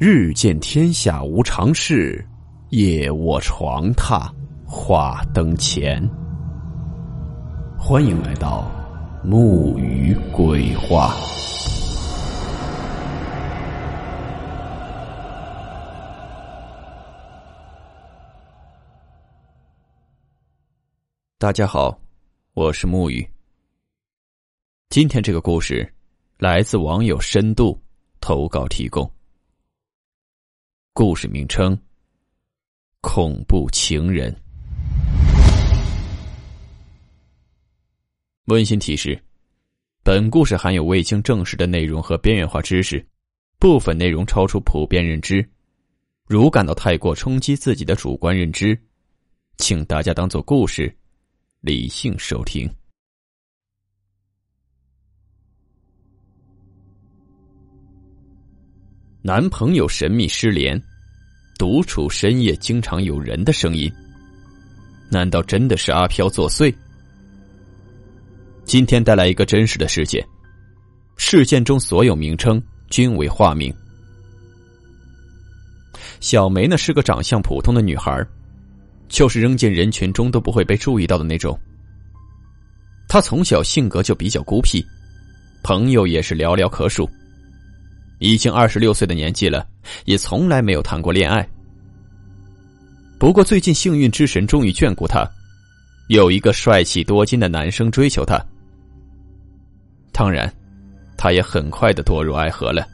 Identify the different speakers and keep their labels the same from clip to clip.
Speaker 1: 日见天下无常事，夜卧床榻话灯前。欢迎来到木鱼鬼话。大家好，我是木鱼。今天这个故事来自网友深度投稿提供。故事名称：恐怖情人。温馨提示：本故事含有未经证实的内容和边缘化知识，部分内容超出普遍认知。如感到太过冲击自己的主观认知，请大家当做故事，理性收听。男朋友神秘失联，独处深夜经常有人的声音，难道真的是阿飘作祟？今天带来一个真实的事件，事件中所有名称均为化名。小梅呢是个长相普通的女孩，就是扔进人群中都不会被注意到的那种。她从小性格就比较孤僻，朋友也是寥寥可数。已经二十六岁的年纪了，也从来没有谈过恋爱。不过最近幸运之神终于眷顾他，有一个帅气多金的男生追求她。当然，他也很快的堕入爱河了。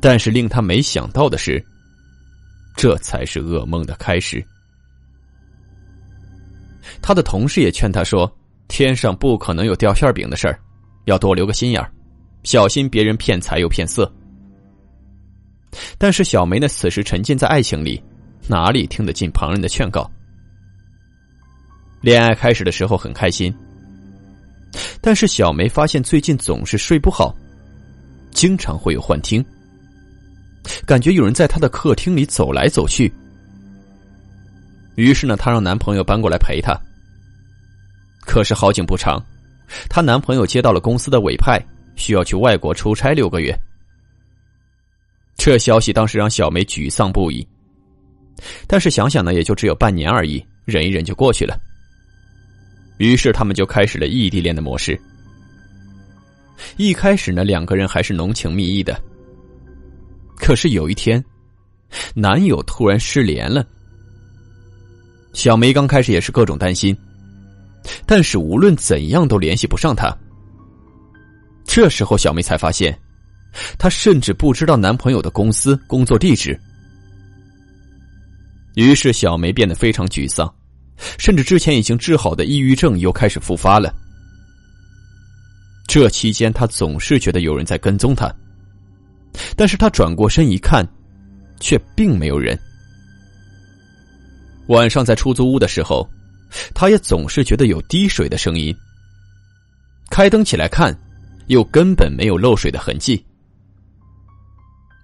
Speaker 1: 但是令他没想到的是，这才是噩梦的开始。他的同事也劝他说：“天上不可能有掉馅饼的事儿，要多留个心眼儿。”小心别人骗财又骗色，但是小梅呢？此时沉浸在爱情里，哪里听得进旁人的劝告？恋爱开始的时候很开心，但是小梅发现最近总是睡不好，经常会有幻听，感觉有人在她的客厅里走来走去。于是呢，她让男朋友搬过来陪她。可是好景不长，她男朋友接到了公司的委派。需要去外国出差六个月，这消息当时让小梅沮丧不已。但是想想呢，也就只有半年而已，忍一忍就过去了。于是他们就开始了异地恋的模式。一开始呢，两个人还是浓情蜜意的。可是有一天，男友突然失联了。小梅刚开始也是各种担心，但是无论怎样都联系不上他。这时候，小梅才发现，她甚至不知道男朋友的公司工作地址。于是，小梅变得非常沮丧，甚至之前已经治好的抑郁症又开始复发了。这期间，她总是觉得有人在跟踪她，但是她转过身一看，却并没有人。晚上在出租屋的时候，她也总是觉得有滴水的声音。开灯起来看。又根本没有漏水的痕迹。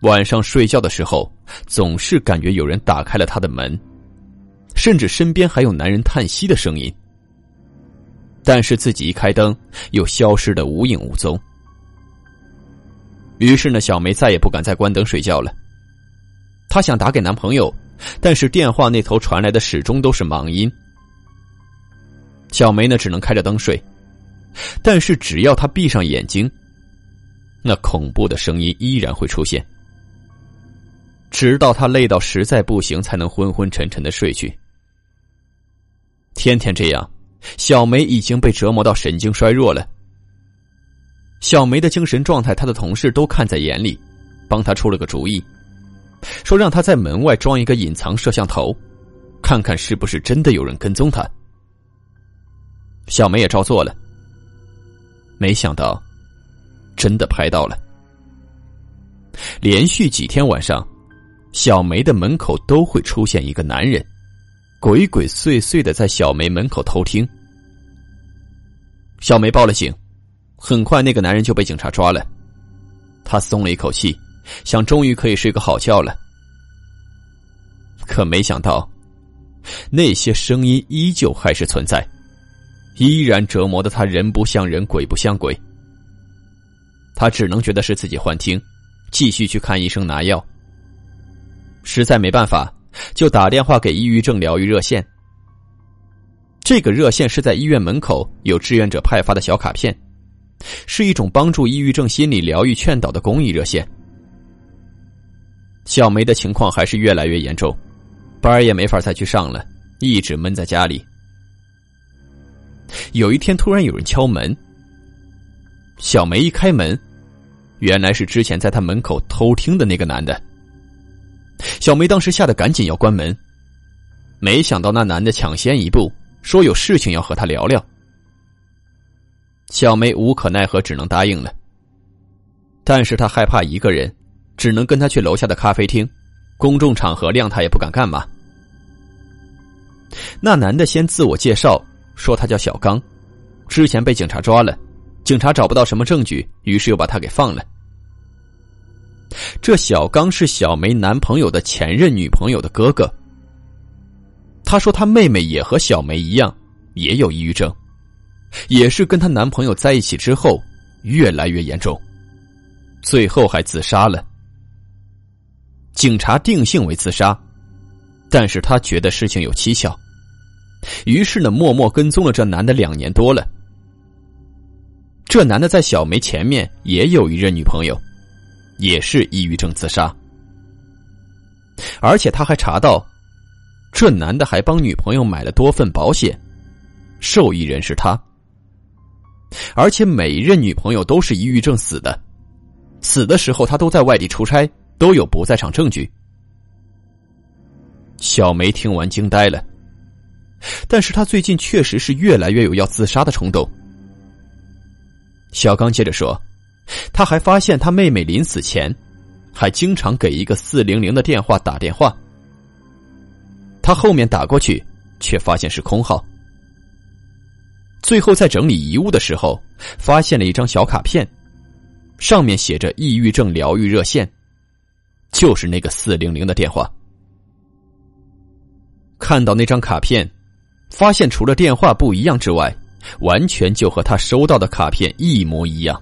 Speaker 1: 晚上睡觉的时候，总是感觉有人打开了他的门，甚至身边还有男人叹息的声音。但是自己一开灯，又消失的无影无踪。于是呢，小梅再也不敢再关灯睡觉了。她想打给男朋友，但是电话那头传来的始终都是忙音。小梅呢，只能开着灯睡。但是只要他闭上眼睛，那恐怖的声音依然会出现，直到他累到实在不行，才能昏昏沉沉的睡去。天天这样，小梅已经被折磨到神经衰弱了。小梅的精神状态，他的同事都看在眼里，帮他出了个主意，说让他在门外装一个隐藏摄像头，看看是不是真的有人跟踪他。小梅也照做了。没想到，真的拍到了。连续几天晚上，小梅的门口都会出现一个男人，鬼鬼祟祟的在小梅门口偷听。小梅报了警，很快那个男人就被警察抓了。她松了一口气，想终于可以睡个好觉了。可没想到，那些声音依旧还是存在。依然折磨的他，人不像人，鬼不像鬼。他只能觉得是自己幻听，继续去看医生拿药。实在没办法，就打电话给抑郁症疗愈热线。这个热线是在医院门口有志愿者派发的小卡片，是一种帮助抑郁症心理疗愈劝导的公益热线。小梅的情况还是越来越严重，班也没法再去上了，一直闷在家里。有一天，突然有人敲门。小梅一开门，原来是之前在她门口偷听的那个男的。小梅当时吓得赶紧要关门，没想到那男的抢先一步，说有事情要和她聊聊。小梅无可奈何，只能答应了。但是她害怕一个人，只能跟他去楼下的咖啡厅，公众场合谅他也不敢干嘛。那男的先自我介绍。说他叫小刚，之前被警察抓了，警察找不到什么证据，于是又把他给放了。这小刚是小梅男朋友的前任女朋友的哥哥。他说他妹妹也和小梅一样，也有抑郁症，也是跟她男朋友在一起之后越来越严重，最后还自杀了。警察定性为自杀，但是他觉得事情有蹊跷。于是呢，默默跟踪了这男的两年多了。这男的在小梅前面也有一任女朋友，也是抑郁症自杀。而且他还查到，这男的还帮女朋友买了多份保险，受益人是他。而且每一任女朋友都是抑郁症死的，死的时候他都在外地出差，都有不在场证据。小梅听完惊呆了。但是他最近确实是越来越有要自杀的冲动。小刚接着说，他还发现他妹妹临死前，还经常给一个四零零的电话打电话。他后面打过去，却发现是空号。最后在整理遗物的时候，发现了一张小卡片，上面写着“抑郁症疗愈热线”，就是那个四零零的电话。看到那张卡片。发现除了电话不一样之外，完全就和他收到的卡片一模一样。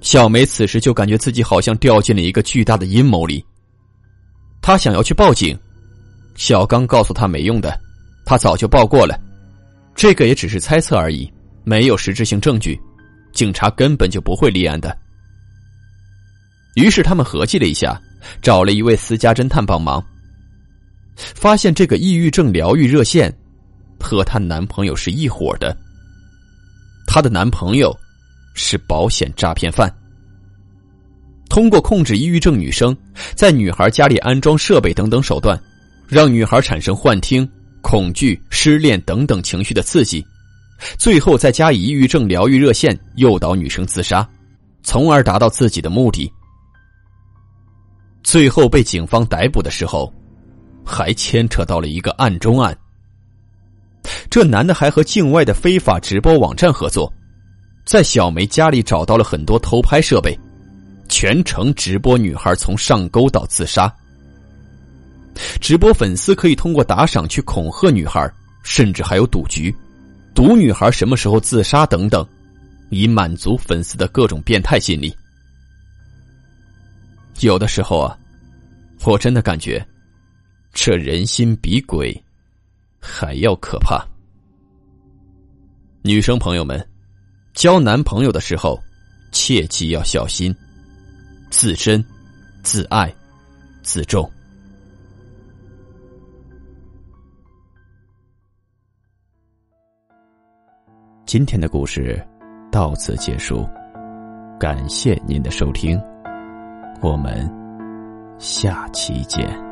Speaker 1: 小梅此时就感觉自己好像掉进了一个巨大的阴谋里。她想要去报警，小刚告诉她没用的，他早就报过了，这个也只是猜测而已，没有实质性证据，警察根本就不会立案的。于是他们合计了一下，找了一位私家侦探帮忙。发现这个抑郁症疗愈热线和她男朋友是一伙的。她的男朋友是保险诈骗犯，通过控制抑郁症女生，在女孩家里安装设备等等手段，让女孩产生幻听、恐惧、失恋等等情绪的刺激，最后再加以抑郁症疗愈热线诱导女生自杀，从而达到自己的目的。最后被警方逮捕的时候。还牵扯到了一个案中案。这男的还和境外的非法直播网站合作，在小梅家里找到了很多偷拍设备，全程直播女孩从上钩到自杀。直播粉丝可以通过打赏去恐吓女孩，甚至还有赌局，赌女孩什么时候自杀等等，以满足粉丝的各种变态心理。有的时候啊，我真的感觉。这人心比鬼还要可怕。女生朋友们，交男朋友的时候，切记要小心，自身、自爱、自重。今天的故事到此结束，感谢您的收听，我们下期见。